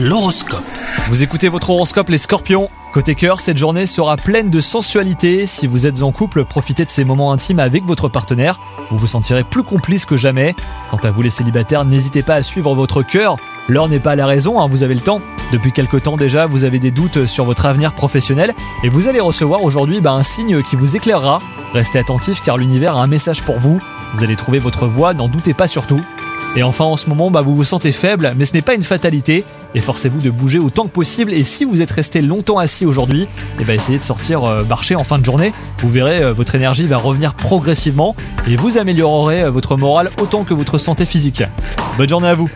L'horoscope. Vous écoutez votre horoscope les scorpions Côté cœur, cette journée sera pleine de sensualité. Si vous êtes en couple, profitez de ces moments intimes avec votre partenaire. Vous vous sentirez plus complice que jamais. Quant à vous les célibataires, n'hésitez pas à suivre votre cœur. L'heure n'est pas la raison, hein, vous avez le temps. Depuis quelque temps déjà, vous avez des doutes sur votre avenir professionnel et vous allez recevoir aujourd'hui bah, un signe qui vous éclairera. Restez attentif car l'univers a un message pour vous. Vous allez trouver votre voie, n'en doutez pas surtout. Et enfin, en ce moment, bah, vous vous sentez faible, mais ce n'est pas une fatalité. Efforcez-vous de bouger autant que possible. Et si vous êtes resté longtemps assis aujourd'hui, eh ben, essayez de sortir euh, marcher en fin de journée. Vous verrez, euh, votre énergie va revenir progressivement et vous améliorerez euh, votre morale autant que votre santé physique. Bonne journée à vous